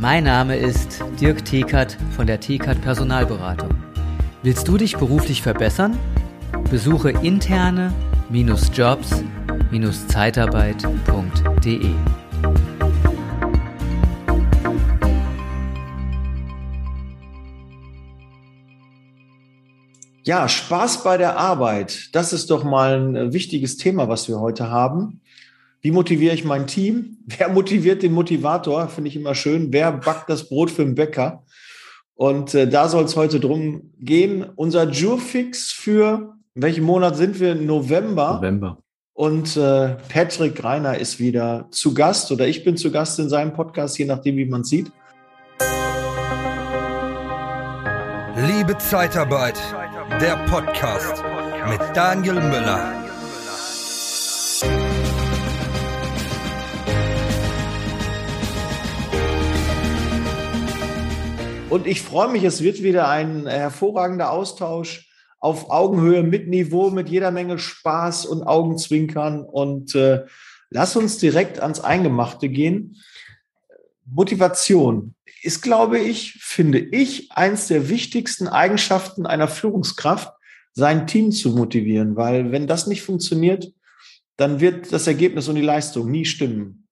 Mein Name ist Dirk Thekert von der Thekert Personalberatung. Willst du dich beruflich verbessern? Besuche interne-jobs-zeitarbeit.de. Ja, Spaß bei der Arbeit. Das ist doch mal ein äh, wichtiges Thema, was wir heute haben. Wie motiviere ich mein Team? Wer motiviert den Motivator? Finde ich immer schön. Wer backt das Brot für den Bäcker? Und äh, da soll es heute drum gehen. Unser Jurfix für welchen Monat sind wir? November. November. Und äh, Patrick Reiner ist wieder zu Gast oder ich bin zu Gast in seinem Podcast, je nachdem, wie man sieht. Liebe Zeitarbeit, der Podcast mit Daniel Müller. Und ich freue mich, es wird wieder ein hervorragender Austausch auf Augenhöhe mit Niveau, mit jeder Menge Spaß und Augenzwinkern. Und äh, lass uns direkt ans Eingemachte gehen. Motivation ist, glaube ich, finde ich, eins der wichtigsten Eigenschaften einer Führungskraft, sein Team zu motivieren. Weil wenn das nicht funktioniert, dann wird das Ergebnis und die Leistung nie stimmen.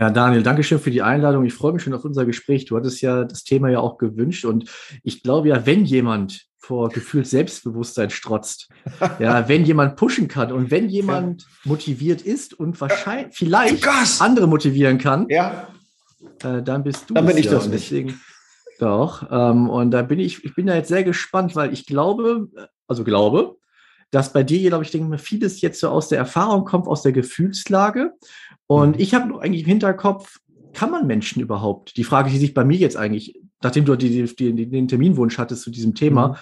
Ja, Daniel, danke schön für die Einladung. Ich freue mich schon auf unser Gespräch. Du hattest ja das Thema ja auch gewünscht und ich glaube ja, wenn jemand vor gefühlt Selbstbewusstsein strotzt, ja, wenn jemand pushen kann und wenn jemand motiviert ist und wahrscheinlich vielleicht andere motivieren kann, ja. Äh, dann bist du. Dann bin ich ja. das nicht. Deswegen, doch. Ähm, und da bin ich, ich bin da jetzt sehr gespannt, weil ich glaube, also glaube, dass bei dir, glaube ich, denke mal, vieles jetzt so aus der Erfahrung kommt, aus der Gefühlslage. Und mhm. ich habe noch eigentlich im Hinterkopf, kann man Menschen überhaupt? Die Frage, die sich bei mir jetzt eigentlich, nachdem du die, die, den Terminwunsch hattest zu diesem Thema, mhm.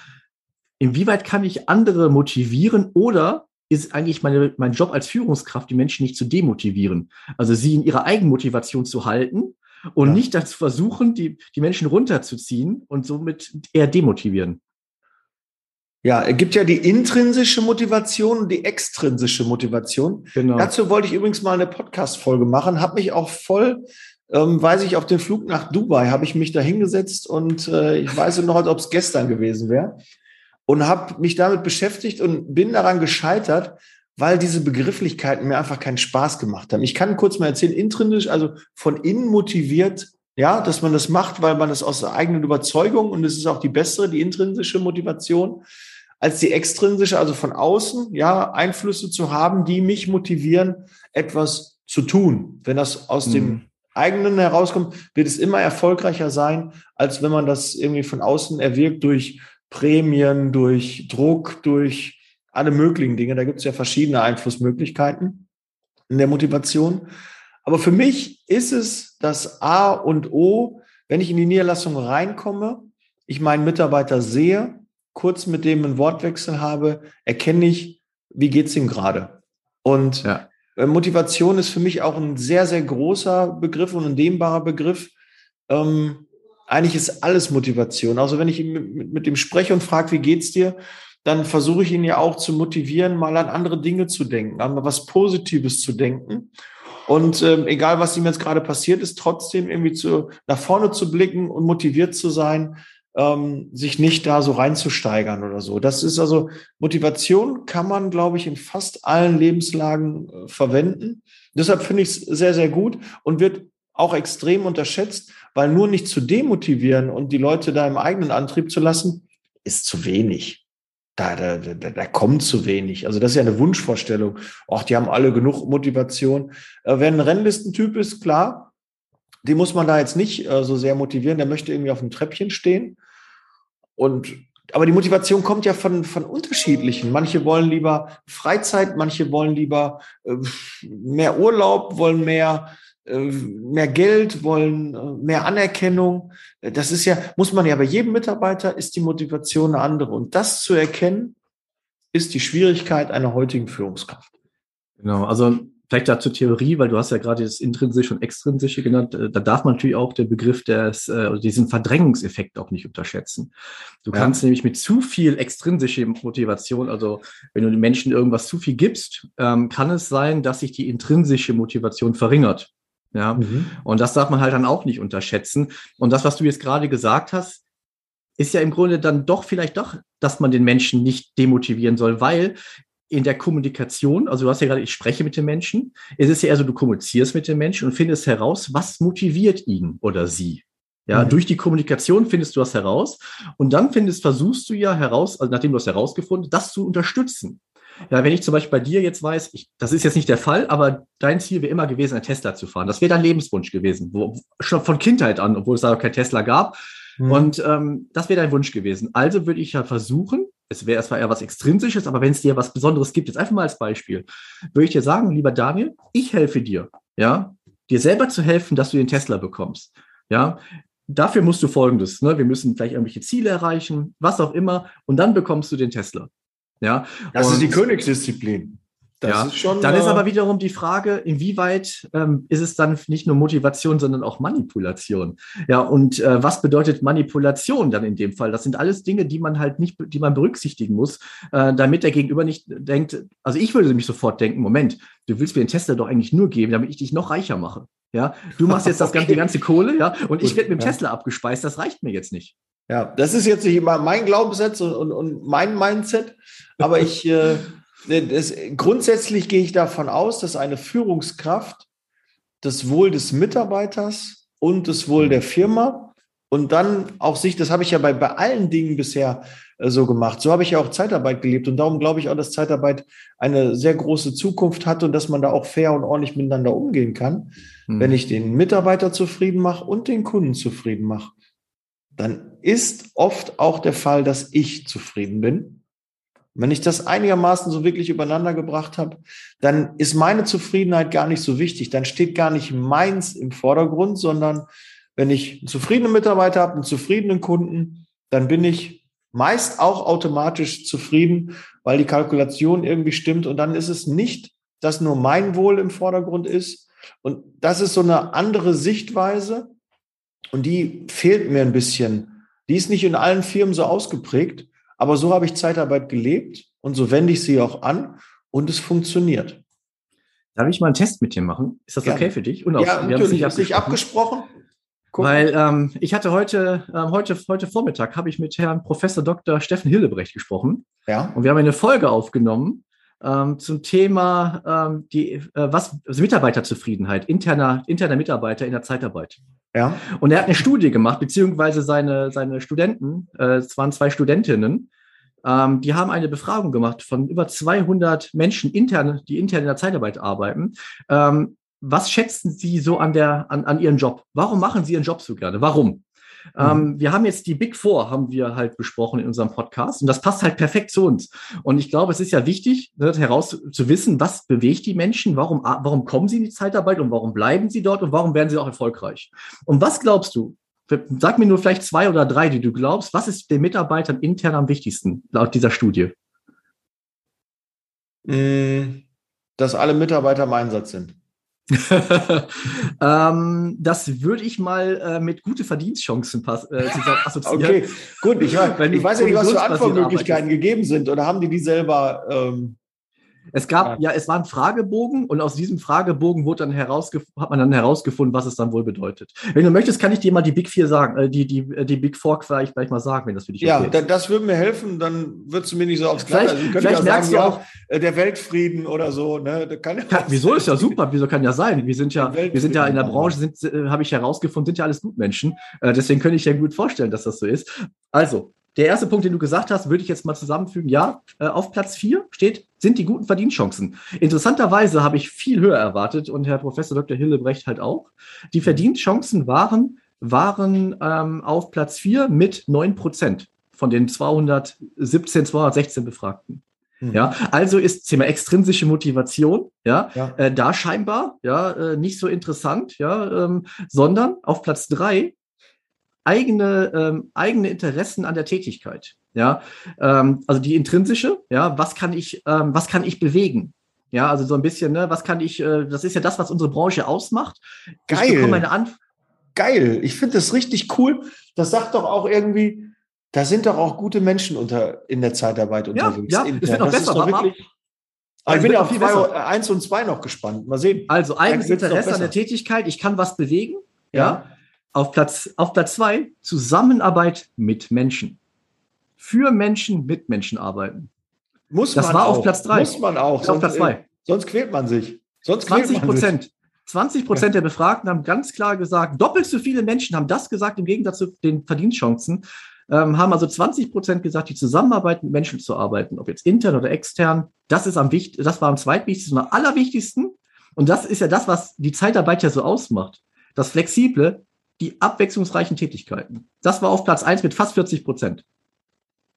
inwieweit kann ich andere motivieren oder ist eigentlich meine, mein Job als Führungskraft, die Menschen nicht zu demotivieren? Also sie in ihrer Eigenmotivation zu halten und ja. nicht dazu versuchen, die, die Menschen runterzuziehen und somit eher demotivieren. Ja, es gibt ja die intrinsische Motivation und die extrinsische Motivation. Genau. Dazu wollte ich übrigens mal eine Podcast-Folge machen, habe mich auch voll, ähm, weiß ich, auf den Flug nach Dubai habe ich mich da hingesetzt und äh, ich weiß noch, als ob es gestern gewesen wäre und habe mich damit beschäftigt und bin daran gescheitert, weil diese Begrifflichkeiten mir einfach keinen Spaß gemacht haben. Ich kann kurz mal erzählen, intrinsisch, also von innen motiviert, ja, dass man das macht, weil man das aus der eigenen Überzeugung und es ist auch die bessere, die intrinsische Motivation als die extrinsische, also von außen, ja, Einflüsse zu haben, die mich motivieren, etwas zu tun. Wenn das aus mhm. dem eigenen herauskommt, wird es immer erfolgreicher sein, als wenn man das irgendwie von außen erwirkt durch Prämien, durch Druck, durch alle möglichen Dinge. Da gibt es ja verschiedene Einflussmöglichkeiten in der Motivation. Aber für mich ist es das A und O, wenn ich in die Niederlassung reinkomme, ich meinen Mitarbeiter sehe, kurz mit dem einen Wortwechsel habe, erkenne ich, wie geht's ihm gerade. Und ja. Äh, Motivation ist für mich auch ein sehr, sehr großer Begriff und ein dehnbarer Begriff. Ähm, eigentlich ist alles Motivation. Also wenn ich mit, mit dem spreche und frage, wie geht's dir, dann versuche ich ihn ja auch zu motivieren, mal an andere Dinge zu denken, an was Positives zu denken. Und ähm, egal, was ihm jetzt gerade passiert ist, trotzdem irgendwie zu, nach vorne zu blicken und motiviert zu sein, ähm, sich nicht da so reinzusteigern oder so. Das ist also Motivation kann man, glaube ich, in fast allen Lebenslagen äh, verwenden. Deshalb finde ich es sehr, sehr gut und wird auch extrem unterschätzt, weil nur nicht zu demotivieren und die Leute da im eigenen Antrieb zu lassen, ist zu wenig. Da, da, da, da kommt zu wenig. Also das ist ja eine Wunschvorstellung. Ach, die haben alle genug Motivation. Äh, wer ein Rennlistentyp ist, klar, den muss man da jetzt nicht äh, so sehr motivieren. Der möchte irgendwie auf dem Treppchen stehen. Und aber die Motivation kommt ja von, von unterschiedlichen. Manche wollen lieber Freizeit, manche wollen lieber äh, mehr Urlaub, wollen mehr, mehr Geld, wollen äh, mehr Anerkennung. Das ist ja, muss man ja bei jedem Mitarbeiter ist die Motivation eine andere. Und das zu erkennen, ist die Schwierigkeit einer heutigen Führungskraft. Genau, also vielleicht dazu Theorie, weil du hast ja gerade das Intrinsische und Extrinsische genannt. Äh, da darf man natürlich auch den Begriff des, äh, diesen Verdrängungseffekt auch nicht unterschätzen. Du ja. kannst nämlich mit zu viel extrinsische Motivation, also wenn du den Menschen irgendwas zu viel gibst, ähm, kann es sein, dass sich die intrinsische Motivation verringert. Ja, mhm. und das darf man halt dann auch nicht unterschätzen. Und das, was du jetzt gerade gesagt hast, ist ja im Grunde dann doch vielleicht doch, dass man den Menschen nicht demotivieren soll, weil in der Kommunikation, also du hast ja gerade, ich spreche mit den Menschen, es ist ja eher so, du kommunizierst mit den Menschen und findest heraus, was motiviert ihn oder sie. Ja, mhm. durch die Kommunikation findest du das heraus und dann findest, versuchst du ja heraus, also nachdem du das herausgefunden, das zu unterstützen. Ja, wenn ich zum Beispiel bei dir jetzt weiß, ich, das ist jetzt nicht der Fall, aber dein Ziel wäre immer gewesen, ein Tesla zu fahren. Das wäre dein Lebenswunsch gewesen, wo, schon von Kindheit an, obwohl es da kein Tesla gab. Mhm. Und ähm, das wäre dein Wunsch gewesen. Also würde ich ja versuchen, es wäre zwar eher was Extrinsisches, aber wenn es dir was Besonderes gibt, jetzt einfach mal als Beispiel, würde ich dir sagen, lieber Daniel, ich helfe dir, ja, dir selber zu helfen, dass du den Tesla bekommst. Ja, dafür musst du folgendes, ne? Wir müssen vielleicht irgendwelche Ziele erreichen, was auch immer, und dann bekommst du den Tesla. Ja. Das und, ist die Königsdisziplin. Das ja, ist schon, dann ist äh, aber wiederum die Frage, inwieweit ähm, ist es dann nicht nur Motivation, sondern auch Manipulation? Ja, und äh, was bedeutet Manipulation dann in dem Fall? Das sind alles Dinge, die man halt nicht, die man berücksichtigen muss, äh, damit der Gegenüber nicht denkt, also ich würde mich sofort denken, Moment, du willst mir den Tesla doch eigentlich nur geben, damit ich dich noch reicher mache. Ja, du machst jetzt das okay. ganze, die ganze Kohle, ja, und ich werde mit dem ja. Tesla abgespeist, das reicht mir jetzt nicht. Ja, das ist jetzt nicht immer mein Glaubenssatz und, und, und mein Mindset, aber ich äh, das, grundsätzlich gehe ich davon aus, dass eine Führungskraft das Wohl des Mitarbeiters und das Wohl der Firma und dann auch sich, das habe ich ja bei, bei allen Dingen bisher äh, so gemacht. So habe ich ja auch Zeitarbeit gelebt und darum glaube ich auch, dass Zeitarbeit eine sehr große Zukunft hat und dass man da auch fair und ordentlich miteinander umgehen kann. Hm. Wenn ich den Mitarbeiter zufrieden mache und den Kunden zufrieden mache, dann ist oft auch der Fall, dass ich zufrieden bin wenn ich das einigermaßen so wirklich übereinander gebracht habe, dann ist meine Zufriedenheit gar nicht so wichtig. Dann steht gar nicht meins im Vordergrund, sondern wenn ich einen zufriedenen Mitarbeiter habe, einen zufriedenen Kunden, dann bin ich meist auch automatisch zufrieden, weil die Kalkulation irgendwie stimmt. Und dann ist es nicht, dass nur mein Wohl im Vordergrund ist. Und das ist so eine andere Sichtweise. Und die fehlt mir ein bisschen. Die ist nicht in allen Firmen so ausgeprägt. Aber so habe ich Zeitarbeit gelebt und so wende ich sie auch an und es funktioniert. Darf ich mal einen Test mit dir machen? Ist das Gerne. okay für dich? Und ja, wir natürlich. Haben es nicht abgesprochen. Gucken. Weil ähm, ich hatte heute, ähm, heute, heute Vormittag habe ich mit Herrn Professor Dr. Steffen Hillebrecht gesprochen. Ja. Und wir haben eine Folge aufgenommen ähm, zum Thema ähm, die, äh, was, also Mitarbeiterzufriedenheit, interner, interner Mitarbeiter in der Zeitarbeit. Ja. Und er hat eine Studie gemacht, beziehungsweise seine, seine Studenten, äh, es waren zwei Studentinnen, ähm, die haben eine Befragung gemacht von über 200 Menschen intern, die intern in der Zeitarbeit arbeiten. Ähm, was schätzen Sie so an, der, an, an Ihren Job? Warum machen Sie Ihren Job so gerne? Warum? Mhm. Ähm, wir haben jetzt die Big Four, haben wir halt besprochen in unserem Podcast und das passt halt perfekt zu uns. Und ich glaube, es ist ja wichtig, ne, heraus zu wissen, was bewegt die Menschen, warum, warum kommen sie in die Zeitarbeit und warum bleiben sie dort und warum werden sie auch erfolgreich. Und was glaubst du? Sag mir nur vielleicht zwei oder drei, die du glaubst. Was ist den Mitarbeitern intern am wichtigsten laut dieser Studie? Mm, dass alle Mitarbeiter im Einsatz sind. ähm, das würde ich mal äh, mit gute Verdienstchancen äh, assoziieren. Okay, gut. Ich, ich weiß ja nicht, was für Antwortmöglichkeiten gegeben sind. Oder haben die die selber ähm, es gab, ja. ja, es war ein Fragebogen und aus diesem Fragebogen wurde dann hat man dann herausgefunden, was es dann wohl bedeutet. Wenn du möchtest, kann ich dir mal die Big Four sagen, äh, die, die, äh, die Big Four vielleicht gleich mal sagen, wenn das für dich ja, okay ist. Ja, das würde mir helfen, dann würdest du mir nicht so aufs Gleiche. Also, vielleicht ja merkst sagen, du auch, ja, äh, der Weltfrieden oder so, ne? Kann kann, wieso ist ja super, wieso kann ja sein? Wir sind ja, wir sind ja in der Branche, sind, äh, habe ich herausgefunden, sind ja alles Gutmenschen. Äh, deswegen könnte ich ja gut vorstellen, dass das so ist. Also, der erste Punkt, den du gesagt hast, würde ich jetzt mal zusammenfügen. Ja, äh, auf Platz vier steht, sind die guten Verdienstchancen. Interessanterweise habe ich viel höher erwartet und Herr Professor Dr. Hillebrecht halt auch. Die Verdienstchancen waren, waren ähm, auf Platz vier mit neun Prozent von den 217, 216 Befragten. Mhm. Ja, also ist Thema extrinsische Motivation, ja, ja. Äh, da scheinbar, ja, äh, nicht so interessant, ja, ähm, sondern auf Platz drei eigene, ähm, eigene Interessen an der Tätigkeit. Ja, ähm, also die intrinsische, ja, was kann ich, ähm, was kann ich bewegen? Ja, also so ein bisschen, ne, was kann ich, äh, das ist ja das, was unsere Branche ausmacht. Geil. Ich bekomme eine Anf Geil. Ich finde das richtig cool. Das sagt doch auch irgendwie, da sind doch auch gute Menschen unter, in der Zeitarbeit unterwegs. Ja, ja es wird noch das besser. Wirklich, Also ich bin ja auf zwei, eins und zwei noch gespannt. Mal sehen. Also eigenes Interesse an der Tätigkeit, ich kann was bewegen. Ja. ja. Auf Platz, auf Platz zwei, Zusammenarbeit mit Menschen. Für Menschen, mit Menschen arbeiten. Muss das man war auch. auf Platz drei. Muss man auch. Auf Platz zwei. Äh, sonst quält man sich. Sonst 20 Prozent. 20 Prozent der Befragten haben ganz klar gesagt, doppelt so viele Menschen haben das gesagt im Gegensatz zu den Verdienstchancen ähm, haben also 20 Prozent gesagt, die Zusammenarbeit mit Menschen zu arbeiten, ob jetzt intern oder extern, das ist am wichtigsten, das war am zweitwichtigsten und am allerwichtigsten. Und das ist ja das, was die Zeitarbeit ja so ausmacht. Das Flexible, die abwechslungsreichen Tätigkeiten. Das war auf Platz eins mit fast 40 Prozent.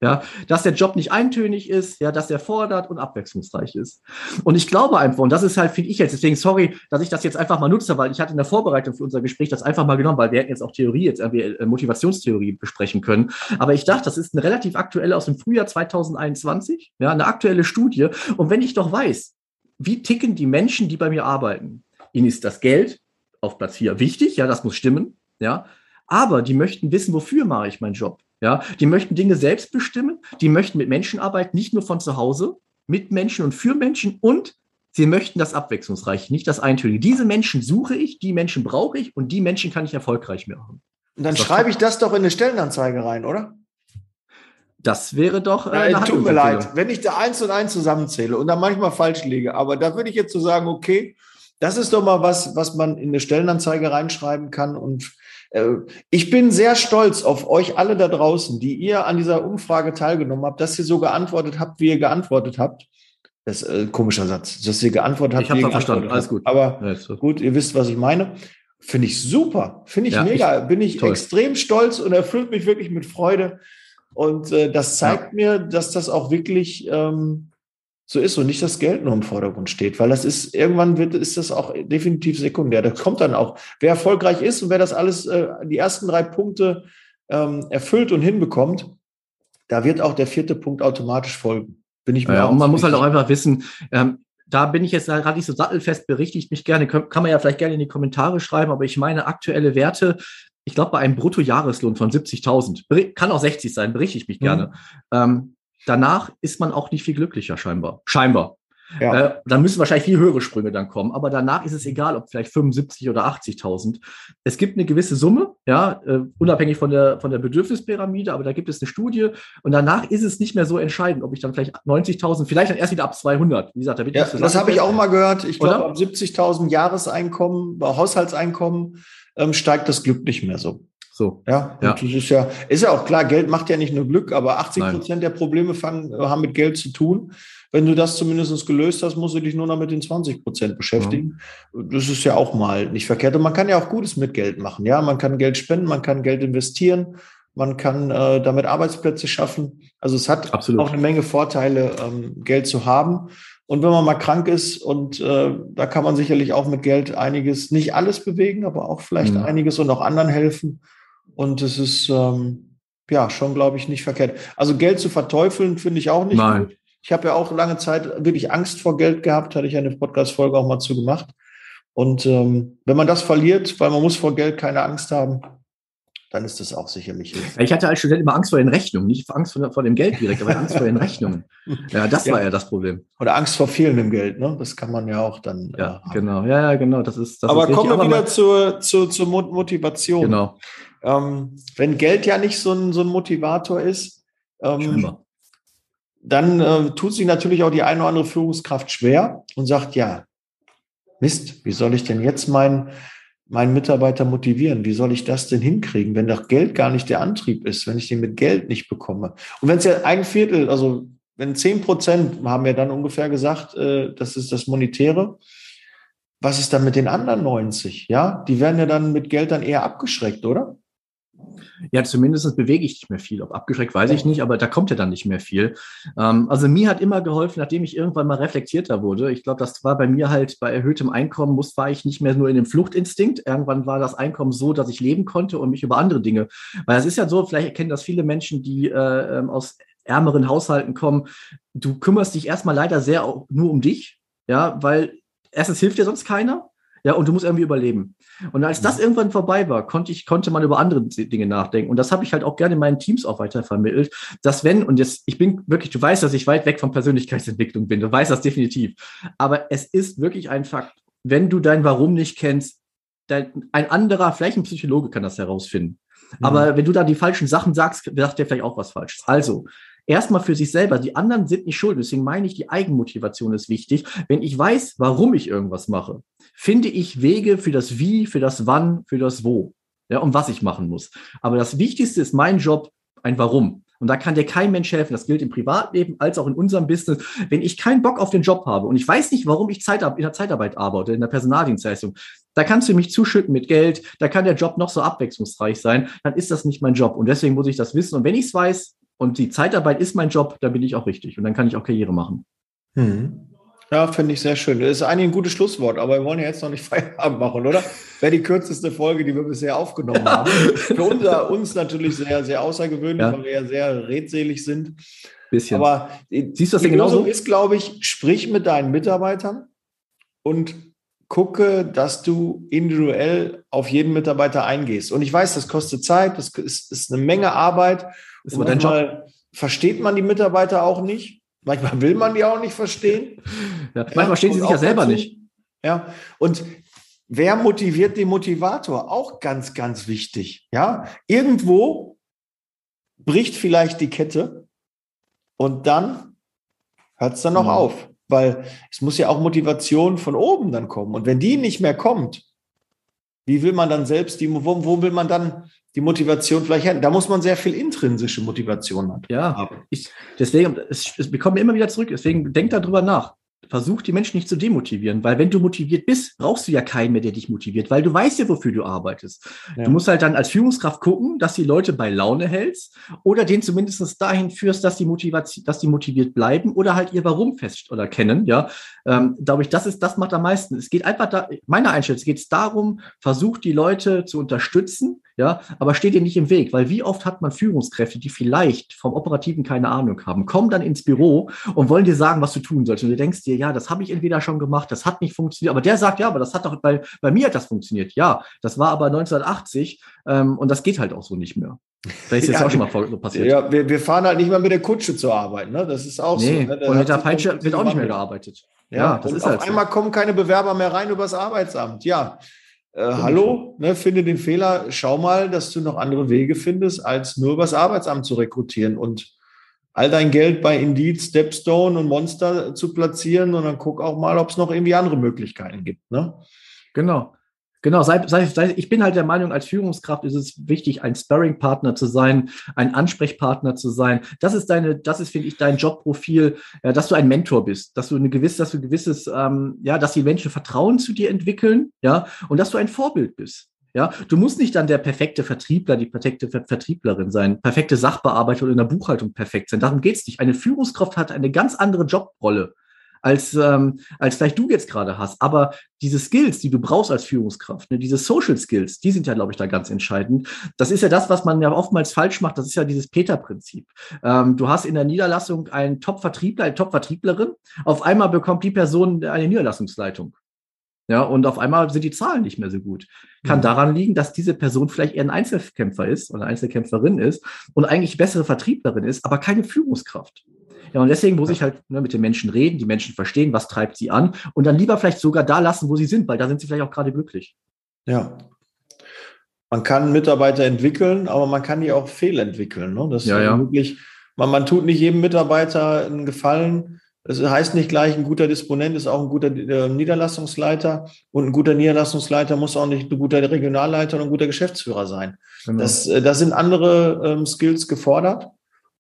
Ja, dass der Job nicht eintönig ist, ja, dass er fordert und abwechslungsreich ist. Und ich glaube einfach, und das ist halt, finde ich jetzt, deswegen sorry, dass ich das jetzt einfach mal nutze, weil ich hatte in der Vorbereitung für unser Gespräch das einfach mal genommen, weil wir hätten jetzt auch Theorie, jetzt irgendwie äh, Motivationstheorie besprechen können. Aber ich dachte, das ist eine relativ aktuelle aus dem Frühjahr 2021, ja, eine aktuelle Studie. Und wenn ich doch weiß, wie ticken die Menschen, die bei mir arbeiten, ihnen ist das Geld auf Platz vier wichtig, ja, das muss stimmen, ja, aber die möchten wissen, wofür mache ich meinen Job? Ja, die möchten Dinge selbst bestimmen, die möchten mit Menschen arbeiten, nicht nur von zu Hause, mit Menschen und für Menschen und sie möchten das abwechslungsreich, nicht das Eintönige. Diese Menschen suche ich, die Menschen brauche ich und die Menschen kann ich erfolgreich machen. Und dann schreibe ich das doch in eine Stellenanzeige rein, oder? Das wäre doch. Äh, Nein, tut mir leid, wenn ich da eins und eins zusammenzähle und dann manchmal falsch liege, aber da würde ich jetzt so sagen, okay, das ist doch mal was, was man in eine Stellenanzeige reinschreiben kann und äh, ich bin sehr stolz auf euch alle da draußen, die ihr an dieser Umfrage teilgenommen habt, dass ihr so geantwortet habt, wie ihr geantwortet habt. Das ist ein äh, komischer Satz, dass ihr geantwortet habt. Ich habe verstanden, alles gut. Aber ja, gut, ihr wisst, was ich meine. Finde ich super, finde ich ja, mega. Ich, Bin ich toll. extrem stolz und erfüllt mich wirklich mit Freude. Und äh, das zeigt ja. mir, dass das auch wirklich ähm, so ist und nicht das Geld nur im Vordergrund steht, weil das ist, irgendwann wird, ist das auch definitiv sekundär. Da kommt dann auch, wer erfolgreich ist und wer das alles, äh, die ersten drei Punkte ähm, erfüllt und hinbekommt, da wird auch der vierte Punkt automatisch folgen. Bin ich mir ja, Und man muss halt auch einfach wissen, ähm, da bin ich jetzt gerade nicht so sattelfest, berichtigt mich gerne, kann, kann man ja vielleicht gerne in die Kommentare schreiben, aber ich meine aktuelle Werte, ich glaube bei einem Bruttojahreslohn von 70.000, kann auch 60 sein, berichte ich mich gerne, mhm. ähm, danach ist man auch nicht viel glücklicher scheinbar. Scheinbar. Ja. Äh, da müssen wahrscheinlich viel höhere Sprünge dann kommen, aber danach ist es egal, ob vielleicht 75 oder 80.000. Es gibt eine gewisse Summe, ja, äh, unabhängig von der, von der Bedürfnispyramide, aber da gibt es eine Studie und danach ist es nicht mehr so entscheidend, ob ich dann vielleicht 90.000, vielleicht dann erst wieder ab 200. Wie gesagt, da wird ja, das habe ich auch mal gehört. Ich glaube, ab 70.000 Jahreseinkommen, Haushaltseinkommen ähm, steigt das Glück nicht mehr so. So. Ja, ja. das ist ja, ist ja auch klar, Geld macht ja nicht nur Glück, aber 80 Prozent der Probleme fangen, haben mit Geld zu tun. Wenn du das zumindest gelöst hast, musst du dich nur noch mit den 20 Prozent beschäftigen. Ja. Das ist ja auch mal nicht verkehrt. Und man kann ja auch Gutes mit Geld machen. Ja, man kann Geld spenden, man kann Geld investieren, man kann äh, damit Arbeitsplätze schaffen. Also es hat Absolut. auch eine Menge Vorteile, ähm, Geld zu haben. Und wenn man mal krank ist, und äh, da kann man sicherlich auch mit Geld einiges, nicht alles bewegen, aber auch vielleicht mhm. einiges und auch anderen helfen. Und es ist ähm, ja schon, glaube ich, nicht verkehrt. Also Geld zu verteufeln, finde ich auch nicht Nein. gut. Ich habe ja auch lange Zeit wirklich Angst vor Geld gehabt, hatte ich eine Podcast-Folge auch mal zu gemacht. Und ähm, wenn man das verliert, weil man muss vor Geld keine Angst haben, dann ist das auch sicherlich. Ich hatte als Student immer Angst vor den Rechnungen, nicht Angst vor, vor dem Geld direkt, aber Angst vor den Rechnungen. Ja, das ja. war ja das Problem. Oder Angst vor fehlendem Geld, ne? Das kann man ja auch dann. Ja, äh, genau. Ja, ja, genau. Das ist. Das aber ist kommen wir wieder zur, zur, zur Motivation. Genau. Ähm, wenn Geld ja nicht so ein, so ein Motivator ist, ähm, dann äh, tut sich natürlich auch die eine oder andere Führungskraft schwer und sagt, ja, Mist, wie soll ich denn jetzt meinen, meinen Mitarbeiter motivieren? Wie soll ich das denn hinkriegen, wenn doch Geld gar nicht der Antrieb ist, wenn ich den mit Geld nicht bekomme? Und wenn es ja ein Viertel, also wenn zehn Prozent, haben wir dann ungefähr gesagt, äh, das ist das Monetäre, was ist dann mit den anderen 90? Ja, die werden ja dann mit Geld dann eher abgeschreckt, oder? Ja, zumindest bewege ich nicht mehr viel. Ob abgeschreckt, weiß ich nicht, aber da kommt ja dann nicht mehr viel. Ähm, also mir hat immer geholfen, nachdem ich irgendwann mal reflektierter wurde. Ich glaube, das war bei mir halt bei erhöhtem Einkommen, muss, war ich nicht mehr nur in dem Fluchtinstinkt. Irgendwann war das Einkommen so, dass ich leben konnte und mich über andere Dinge. Weil es ist ja so, vielleicht erkennen das viele Menschen, die äh, ähm, aus ärmeren Haushalten kommen. Du kümmerst dich erstmal leider sehr nur um dich, ja, weil erstens hilft dir sonst keiner. Ja, und du musst irgendwie überleben. Und als das mhm. irgendwann vorbei war, konnte ich, konnte man über andere Dinge nachdenken. Und das habe ich halt auch gerne in meinen Teams auch weiter vermittelt, dass wenn, und jetzt, ich bin wirklich, du weißt, dass ich weit weg von Persönlichkeitsentwicklung bin, du weißt das definitiv. Aber es ist wirklich ein Fakt, wenn du dein Warum nicht kennst, dein, ein anderer, vielleicht ein Psychologe kann das herausfinden. Mhm. Aber wenn du da die falschen Sachen sagst, sagt der vielleicht auch was Falsches. Also, erstmal für sich selber. Die anderen sind nicht schuld. Deswegen meine ich, die Eigenmotivation ist wichtig. Wenn ich weiß, warum ich irgendwas mache, finde ich Wege für das Wie, für das Wann, für das Wo. Ja, und was ich machen muss. Aber das Wichtigste ist mein Job, ein Warum. Und da kann dir kein Mensch helfen. Das gilt im Privatleben als auch in unserem Business. Wenn ich keinen Bock auf den Job habe und ich weiß nicht, warum ich Zeit, in der Zeitarbeit arbeite, in der Personaldienstleistung, da kannst du mich zuschütten mit Geld, da kann der Job noch so abwechslungsreich sein, dann ist das nicht mein Job. Und deswegen muss ich das wissen. Und wenn ich es weiß, und die Zeitarbeit ist mein Job, da bin ich auch richtig und dann kann ich auch Karriere machen. Mhm. Ja, finde ich sehr schön. Das ist eigentlich ein gutes Schlusswort, aber wir wollen ja jetzt noch nicht Feierabend machen, oder? Wäre die kürzeste Folge, die wir bisher aufgenommen ja. haben. Für unser, uns natürlich sehr, sehr außergewöhnlich, ja. weil wir ja sehr redselig sind. Bisschen. Aber Siehst du das die genauso? ist, glaube ich, sprich mit deinen Mitarbeitern und gucke, dass du individuell auf jeden Mitarbeiter eingehst. Und ich weiß, das kostet Zeit, das ist, ist eine Menge Arbeit. Ist aber manchmal versteht man die Mitarbeiter auch nicht. Manchmal will man die auch nicht verstehen. Ja, manchmal ja, stehen sie sich ja selber dazu. nicht. Ja, und wer motiviert den Motivator? Auch ganz, ganz wichtig. Ja, irgendwo bricht vielleicht die Kette und dann hört es dann noch mhm. auf, weil es muss ja auch Motivation von oben dann kommen. Und wenn die nicht mehr kommt, wie will man dann selbst die, wo, wo will man dann die Motivation vielleicht hin. Da muss man sehr viel intrinsische Motivation haben. Ja, ich, deswegen, es, es, wir kommen immer wieder zurück, deswegen denk darüber nach versuch die Menschen nicht zu demotivieren, weil wenn du motiviert bist, brauchst du ja keinen mehr, der dich motiviert, weil du weißt ja, wofür du arbeitest. Ja. Du musst halt dann als Führungskraft gucken, dass die Leute bei Laune hältst oder den zumindest dahin führst, dass die Motivation, dass die motiviert bleiben oder halt ihr Warum fest oder kennen, ja. Ähm, glaube ich, das ist, das macht am meisten. Es geht einfach da, meiner Einschätzung geht es darum, versucht die Leute zu unterstützen, ja, aber steht ihr nicht im Weg, weil wie oft hat man Führungskräfte, die vielleicht vom Operativen keine Ahnung haben, kommen dann ins Büro und wollen dir sagen, was du tun sollst. Und du denkst dir, ja, das habe ich entweder schon gemacht, das hat nicht funktioniert, aber der sagt, ja, aber das hat doch, bei, bei mir hat das funktioniert. Ja, das war aber 1980 ähm, und das geht halt auch so nicht mehr. Vielleicht ist ja, jetzt auch schon mal so passiert. Ja, wir, wir fahren halt nicht mal mit der Kutsche zur Arbeit, ne? Das ist auch nee, so. Ne? Und mit der Peitsche wird auch nicht mehr gearbeitet. Ja, ja das ist auf halt einmal so. kommen keine Bewerber mehr rein übers Arbeitsamt. Ja, äh, hallo, ne, finde den Fehler, schau mal, dass du noch andere Wege findest, als nur übers Arbeitsamt zu rekrutieren und all dein Geld bei Indeed, Stepstone und Monster zu platzieren und dann guck auch mal, ob es noch irgendwie andere Möglichkeiten gibt. Ne? Genau. Genau, sei, sei, sei, ich bin halt der Meinung, als Führungskraft ist es wichtig, ein Sparring-Partner zu sein, ein Ansprechpartner zu sein. Das ist deine, das ist, finde ich, dein Jobprofil, ja, dass du ein Mentor bist, dass du eine gewisse, dass du gewisses, ähm, ja, dass die Menschen Vertrauen zu dir entwickeln, ja, und dass du ein Vorbild bist. Ja, du musst nicht dann der perfekte Vertriebler, die perfekte Ver Vertrieblerin sein, perfekte Sachbearbeiter oder in der Buchhaltung perfekt sein. Darum geht's nicht. Eine Führungskraft hat eine ganz andere Jobrolle als, ähm, als vielleicht du jetzt gerade hast. Aber diese Skills, die du brauchst als Führungskraft, ne, diese Social Skills, die sind ja, glaube ich, da ganz entscheidend. Das ist ja das, was man ja oftmals falsch macht. Das ist ja dieses Peter-Prinzip. Ähm, du hast in der Niederlassung einen Top-Vertriebler, eine Top-Vertrieblerin. Auf einmal bekommt die Person eine Niederlassungsleitung. Ja, und auf einmal sind die Zahlen nicht mehr so gut. Kann mhm. daran liegen, dass diese Person vielleicht eher ein Einzelkämpfer ist oder Einzelkämpferin ist und eigentlich bessere Vertrieblerin ist, aber keine Führungskraft. Ja, und deswegen muss ich halt ne, mit den Menschen reden, die Menschen verstehen, was treibt sie an und dann lieber vielleicht sogar da lassen, wo sie sind, weil da sind sie vielleicht auch gerade glücklich. Ja. Man kann Mitarbeiter entwickeln, aber man kann die auch fehlentwickeln. Ne? Das ja, ja. wirklich, man, man tut nicht jedem Mitarbeiter einen Gefallen. Das heißt nicht gleich, ein guter Disponent ist auch ein guter äh, Niederlassungsleiter und ein guter Niederlassungsleiter muss auch nicht ein guter Regionalleiter und ein guter Geschäftsführer sein. Genau. Das, äh, da sind andere ähm, Skills gefordert.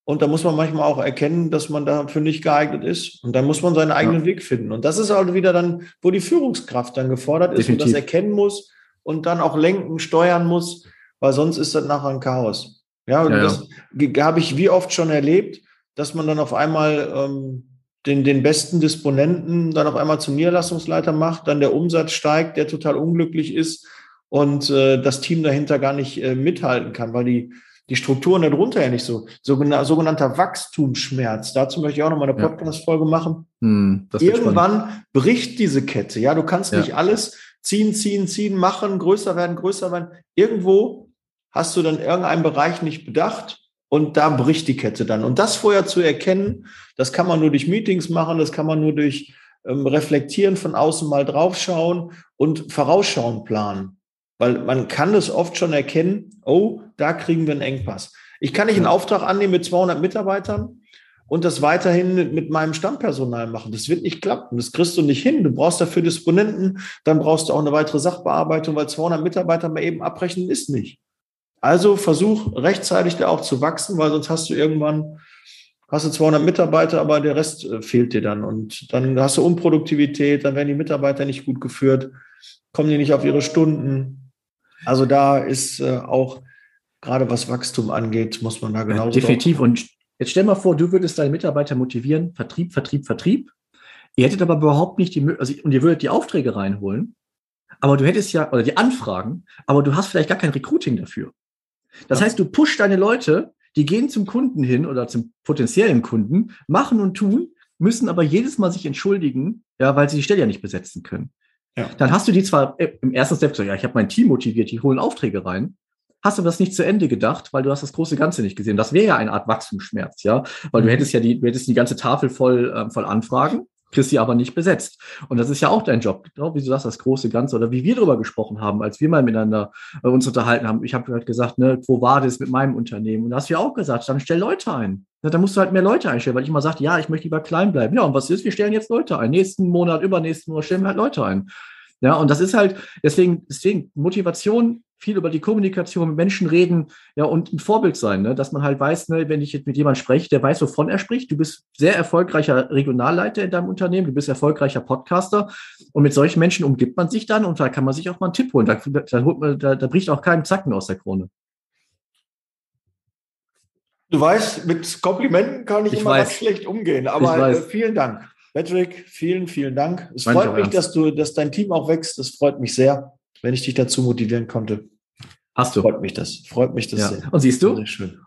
Und da muss man manchmal auch erkennen, dass man dafür nicht geeignet ist. Und dann muss man seinen eigenen ja. Weg finden. Und das ist also wieder dann, wo die Führungskraft dann gefordert ist Definitiv. und das erkennen muss und dann auch lenken, steuern muss, weil sonst ist das nachher ein Chaos. Ja, und ja, das ja. habe ich wie oft schon erlebt, dass man dann auf einmal ähm, den, den besten Disponenten dann auf einmal zum Niederlassungsleiter macht, dann der Umsatz steigt, der total unglücklich ist und äh, das Team dahinter gar nicht äh, mithalten kann, weil die die Strukturen darunter ja nicht so. Sogenannter Wachstumsschmerz. Dazu möchte ich auch noch mal eine Podcast-Folge machen. Hm, Irgendwann bricht diese Kette. Ja, du kannst ja. nicht alles ziehen, ziehen, ziehen, machen, größer werden, größer werden. Irgendwo hast du dann irgendeinen Bereich nicht bedacht und da bricht die Kette dann. Und das vorher zu erkennen, das kann man nur durch Meetings machen, das kann man nur durch ähm, Reflektieren von außen mal draufschauen und vorausschauen planen. Weil man kann es oft schon erkennen, oh, da kriegen wir einen Engpass. Ich kann nicht einen Auftrag annehmen mit 200 Mitarbeitern und das weiterhin mit meinem Stammpersonal machen. Das wird nicht klappen. Das kriegst du nicht hin. Du brauchst dafür Disponenten, dann brauchst du auch eine weitere Sachbearbeitung, weil 200 Mitarbeiter mal eben abbrechen ist nicht. Also versuch rechtzeitig da auch zu wachsen, weil sonst hast du irgendwann hast du 200 Mitarbeiter, aber der Rest äh, fehlt dir dann. Und dann hast du Unproduktivität, dann werden die Mitarbeiter nicht gut geführt, kommen die nicht auf ihre Stunden. Also da ist äh, auch, gerade was Wachstum angeht, muss man da genau. Ja, definitiv. Und jetzt stell mal vor, du würdest deine Mitarbeiter motivieren, Vertrieb, Vertrieb, Vertrieb. Ihr hättet aber überhaupt nicht die Möglichkeit, also, und ihr würdet die Aufträge reinholen, aber du hättest ja, oder die Anfragen, aber du hast vielleicht gar kein Recruiting dafür. Das heißt, du pushst deine Leute, die gehen zum Kunden hin oder zum potenziellen Kunden, machen und tun, müssen aber jedes Mal sich entschuldigen, ja, weil sie die Stelle ja nicht besetzen können. Ja. Dann hast du die zwar äh, im ersten Step gesagt, ja, ich habe mein Team motiviert, die holen Aufträge rein, hast aber das nicht zu Ende gedacht, weil du hast das große Ganze nicht gesehen. Das wäre ja eine Art Wachstumsschmerz, ja, weil du mhm. hättest ja die, du hättest die ganze Tafel voll, ähm, voll Anfragen, kriegst sie aber nicht besetzt. Und das ist ja auch dein Job, genau, wie du sagst, das große Ganze oder wie wir darüber gesprochen haben, als wir mal miteinander äh, uns unterhalten haben. Ich habe halt gesagt, ne, wo war das mit meinem Unternehmen? Und da hast du ja auch gesagt, dann stell Leute ein. Da musst du halt mehr Leute einstellen, weil ich immer sagte, ja, ich möchte lieber klein bleiben. Ja, und was ist? Wir stellen jetzt Leute ein. Nächsten Monat, übernächsten Monat stellen wir halt Leute ein. Ja, und das ist halt, deswegen, deswegen Motivation, viel über die Kommunikation mit Menschen reden, ja, und ein Vorbild sein, ne? dass man halt weiß, ne, wenn ich jetzt mit jemandem spreche, der weiß, wovon er spricht. Du bist sehr erfolgreicher Regionalleiter in deinem Unternehmen, du bist erfolgreicher Podcaster und mit solchen Menschen umgibt man sich dann und da kann man sich auch mal einen Tipp holen. Da, da, man, da, da bricht auch kein Zacken aus der Krone. Du weißt, mit Komplimenten kann ich, ich immer weiß. ganz schlecht umgehen, aber äh, vielen Dank. Patrick, vielen, vielen Dank. Es freut mich, dass du, dass dein Team auch wächst. Es freut mich sehr, wenn ich dich dazu motivieren konnte. Hast du? Freut mich das. Freut mich das ja. sehr. Und siehst du? Sehr schön.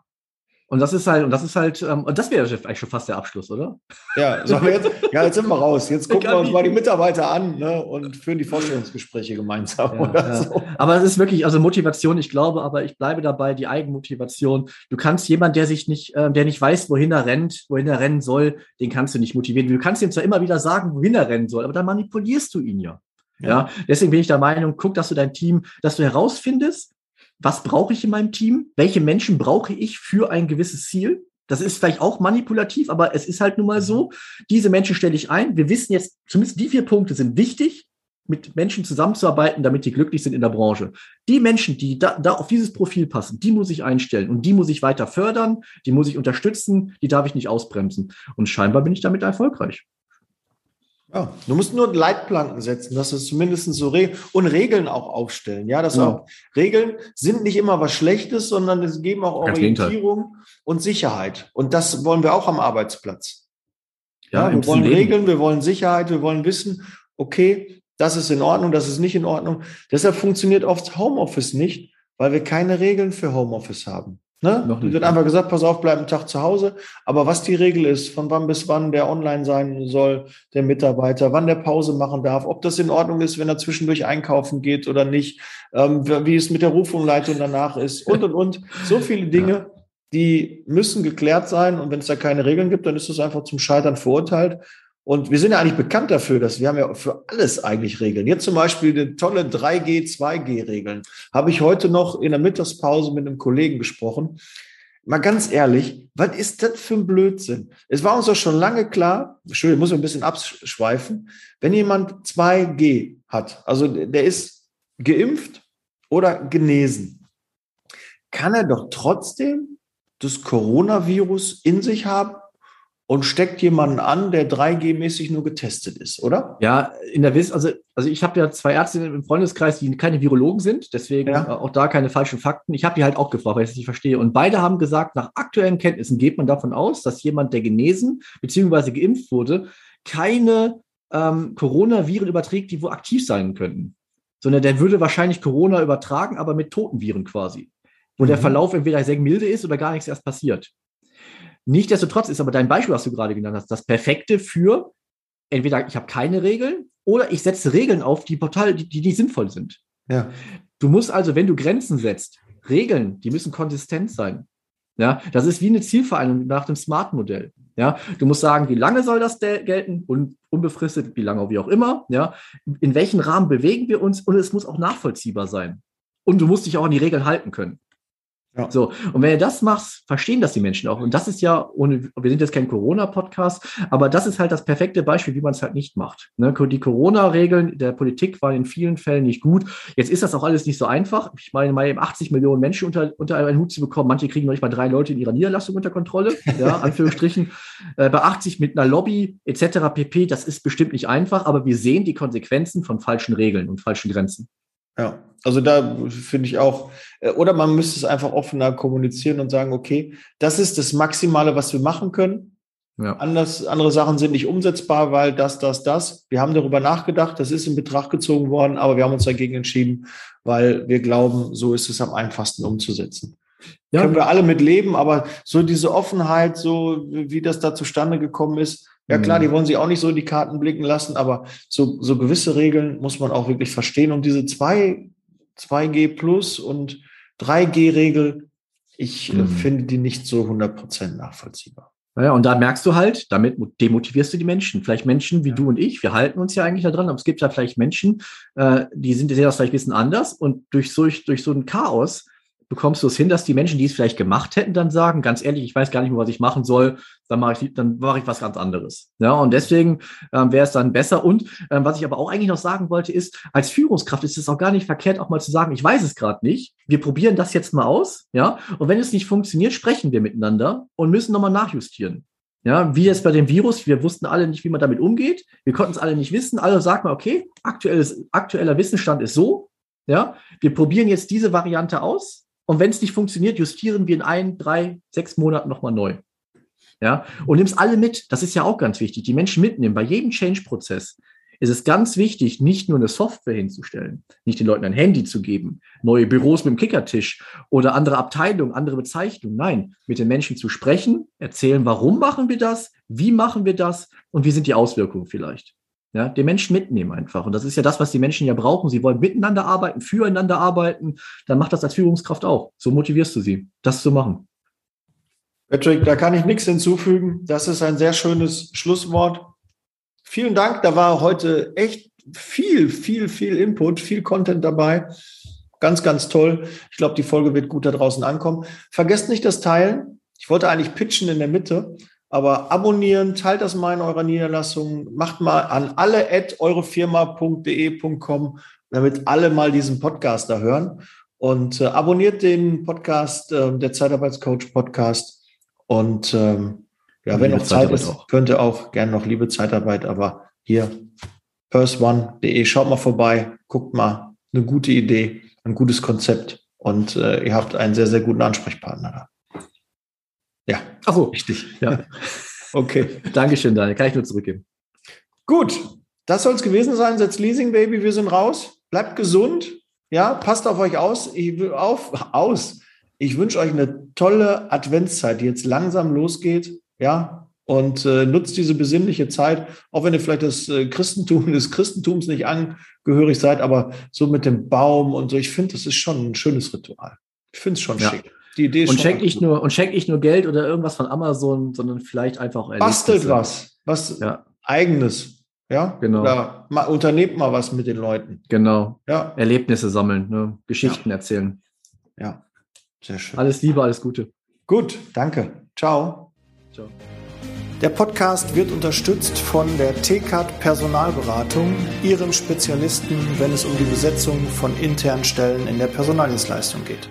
Und das ist halt, und das ist halt, ähm, und das wäre eigentlich schon fast der Abschluss, oder? Ja, wir jetzt, ja, jetzt sind wir raus. Jetzt gucken wir uns mal die Mitarbeiter an ne, und führen die Vorstellungsgespräche gemeinsam. Ja, ja. So. Aber es ist wirklich, also Motivation, ich glaube, aber ich bleibe dabei, die Eigenmotivation. Du kannst jemand, der sich nicht, äh, der nicht weiß, wohin er rennt, wohin er rennen soll, den kannst du nicht motivieren. Du kannst ihm zwar immer wieder sagen, wohin er rennen soll, aber dann manipulierst du ihn ja. Ja. deswegen bin ich der Meinung, guck, dass du dein Team, dass du herausfindest, was brauche ich in meinem Team? Welche Menschen brauche ich für ein gewisses Ziel? Das ist vielleicht auch manipulativ, aber es ist halt nun mal so. Diese Menschen stelle ich ein. Wir wissen jetzt, zumindest die vier Punkte sind wichtig, mit Menschen zusammenzuarbeiten, damit die glücklich sind in der Branche. Die Menschen, die da, da auf dieses Profil passen, die muss ich einstellen und die muss ich weiter fördern, die muss ich unterstützen, die darf ich nicht ausbremsen. Und scheinbar bin ich damit erfolgreich. Ja, du musst nur Leitplanken setzen, dass es zumindest so Regeln und Regeln auch aufstellen. Ja, das ja. auch Regeln sind nicht immer was Schlechtes, sondern es geben auch Orientierung und Sicherheit. Und das wollen wir auch am Arbeitsplatz. Ja, ja wir wollen Leben. Regeln, wir wollen Sicherheit, wir wollen wissen, okay, das ist in Ordnung, das ist nicht in Ordnung. Deshalb funktioniert oft Homeoffice nicht, weil wir keine Regeln für Homeoffice haben. Ne? Noch nicht. Wird einfach gesagt, pass auf, bleib einen Tag zu Hause. Aber was die Regel ist, von wann bis wann der online sein soll, der Mitarbeiter, wann der Pause machen darf, ob das in Ordnung ist, wenn er zwischendurch einkaufen geht oder nicht, ähm, wie es mit der Rufumleitung danach ist und, und, und. So viele Dinge, ja. die müssen geklärt sein. Und wenn es da keine Regeln gibt, dann ist es einfach zum Scheitern verurteilt. Und wir sind ja eigentlich bekannt dafür, dass wir haben ja für alles eigentlich Regeln. Jetzt zum Beispiel die tolle 3G, 2G-Regeln. Habe ich heute noch in der Mittagspause mit einem Kollegen gesprochen. Mal ganz ehrlich, was ist das für ein Blödsinn? Es war uns doch schon lange klar, Entschuldigung, muss ein bisschen abschweifen, wenn jemand 2G hat, also der ist geimpft oder genesen, kann er doch trotzdem das Coronavirus in sich haben und steckt jemanden an, der 3G-mäßig nur getestet ist, oder? Ja, in der Wiss, also, also ich habe ja zwei Ärzte im Freundeskreis, die keine Virologen sind, deswegen ja. auch da keine falschen Fakten. Ich habe die halt auch gefragt, weil ich es nicht verstehe. Und beide haben gesagt, nach aktuellen Kenntnissen geht man davon aus, dass jemand, der genesen bzw. geimpft wurde, keine ähm, Coronaviren überträgt, die wo aktiv sein könnten. Sondern der würde wahrscheinlich Corona übertragen, aber mit toten Viren quasi. Wo mhm. der Verlauf entweder sehr milde ist oder gar nichts erst passiert. Nichtsdestotrotz ist aber dein Beispiel, was du gerade genannt hast, das Perfekte für entweder ich habe keine Regeln oder ich setze Regeln auf, die total, die, die nicht sinnvoll sind. Ja. Du musst also, wenn du Grenzen setzt, Regeln, die müssen konsistent sein. Ja, das ist wie eine Zielvereinbarung nach dem Smart-Modell. Ja, du musst sagen, wie lange soll das gelten und unbefristet, wie lange, wie auch immer. Ja, in welchen Rahmen bewegen wir uns und es muss auch nachvollziehbar sein. Und du musst dich auch an die Regeln halten können. Ja. So, und wenn du das machst, verstehen das die Menschen auch. Und das ist ja, ohne, wir sind jetzt kein Corona-Podcast, aber das ist halt das perfekte Beispiel, wie man es halt nicht macht. Ne? Die Corona-Regeln der Politik waren in vielen Fällen nicht gut. Jetzt ist das auch alles nicht so einfach. Ich meine, mal eben 80 Millionen Menschen unter, unter einen Hut zu bekommen. Manche kriegen noch nicht mal drei Leute in ihrer Niederlassung unter Kontrolle, ja, Anführungsstrichen. äh, bei 80 mit einer Lobby etc. pp, das ist bestimmt nicht einfach, aber wir sehen die Konsequenzen von falschen Regeln und falschen Grenzen. Ja, also da finde ich auch, äh, oder man müsste es einfach offener kommunizieren und sagen, okay, das ist das Maximale, was wir machen können. Ja. Anders, andere Sachen sind nicht umsetzbar, weil das, das, das. Wir haben darüber nachgedacht, das ist in Betracht gezogen worden, aber wir haben uns dagegen entschieden, weil wir glauben, so ist es am einfachsten umzusetzen. Ja. Können wir alle mit leben, aber so diese Offenheit, so wie das da zustande gekommen ist, ja klar, die mhm. wollen sie auch nicht so in die Karten blicken lassen, aber so, so gewisse Regeln muss man auch wirklich verstehen. Und diese zwei, 2G Plus und 3G-Regel, ich äh, mhm. finde die nicht so 100% nachvollziehbar. Naja, und da merkst du halt, damit demotivierst du die Menschen. Vielleicht Menschen wie ja. du und ich, wir halten uns ja eigentlich da dran, aber es gibt ja vielleicht Menschen, äh, die sind, sehen das vielleicht ein bisschen anders und durch, durch, durch so ein Chaos bekommst du es hin, dass die Menschen, die es vielleicht gemacht hätten, dann sagen, ganz ehrlich, ich weiß gar nicht mehr, was ich machen soll, dann mache ich, dann mache ich was ganz anderes. Ja, und deswegen ähm, wäre es dann besser. Und ähm, was ich aber auch eigentlich noch sagen wollte, ist, als Führungskraft ist es auch gar nicht verkehrt, auch mal zu sagen, ich weiß es gerade nicht. Wir probieren das jetzt mal aus. Ja, und wenn es nicht funktioniert, sprechen wir miteinander und müssen nochmal nachjustieren. Ja, wie jetzt bei dem Virus, wir wussten alle nicht, wie man damit umgeht. Wir konnten es alle nicht wissen. Also sagt man, okay, aktuelles, aktueller Wissensstand ist so. Ja, wir probieren jetzt diese Variante aus und wenn es nicht funktioniert, justieren wir in ein, drei, sechs Monaten nochmal neu. Ja, und nimmst alle mit. Das ist ja auch ganz wichtig. Die Menschen mitnehmen. Bei jedem Change-Prozess ist es ganz wichtig, nicht nur eine Software hinzustellen, nicht den Leuten ein Handy zu geben, neue Büros mit dem Kickertisch oder andere Abteilungen, andere Bezeichnungen. Nein, mit den Menschen zu sprechen, erzählen, warum machen wir das, wie machen wir das und wie sind die Auswirkungen vielleicht. Ja, den Menschen mitnehmen einfach. Und das ist ja das, was die Menschen ja brauchen. Sie wollen miteinander arbeiten, füreinander arbeiten. Dann macht das als Führungskraft auch. So motivierst du sie, das zu machen. Patrick, da kann ich nichts hinzufügen. Das ist ein sehr schönes Schlusswort. Vielen Dank. Da war heute echt viel, viel, viel Input, viel Content dabei. Ganz, ganz toll. Ich glaube, die Folge wird gut da draußen ankommen. Vergesst nicht das Teilen. Ich wollte eigentlich pitchen in der Mitte. Aber abonnieren, teilt das mal in eurer Niederlassung, macht mal an alle at eurefirma.de.com, damit alle mal diesen Podcast da hören. Und äh, abonniert den Podcast, äh, der Zeitarbeitscoach Podcast. Und ähm, ja, wenn noch Zeit ist, auch. könnt ihr auch gerne noch liebe Zeitarbeit, aber hier firstone.de, schaut mal vorbei, guckt mal, eine gute Idee, ein gutes Konzept und äh, ihr habt einen sehr, sehr guten Ansprechpartner da. Ja. Ach so. Richtig. Ja. okay. Dankeschön, Daniel. Kann ich nur zurückgeben. Gut. Das soll es gewesen sein. Setz Leasing Baby. Wir sind raus. Bleibt gesund. Ja, passt auf euch aus. Ich will auf, aus. Ich wünsche euch eine tolle Adventszeit, die jetzt langsam losgeht. Ja, und äh, nutzt diese besinnliche Zeit, auch wenn ihr vielleicht das äh, Christentum des Christentums nicht angehörig seid, aber so mit dem Baum und so. Ich finde, das ist schon ein schönes Ritual. Ich finde es schon ja. schick. Die Idee und schenkt nicht nur und schenkt nicht nur Geld oder irgendwas von Amazon, sondern vielleicht einfach auch Bastelt was, was ja. eigenes. Ja, genau. Oder mal, unternehmt mal was mit den Leuten. Genau. Ja. Erlebnisse sammeln, ne? Geschichten ja. erzählen. Ja, sehr schön. Alles Liebe, alles Gute. Gut, danke. Ciao. Ciao. Der Podcast wird unterstützt von der TCAT Personalberatung, ihrem Spezialisten, wenn es um die Besetzung von internen Stellen in der Personaldienstleistung geht.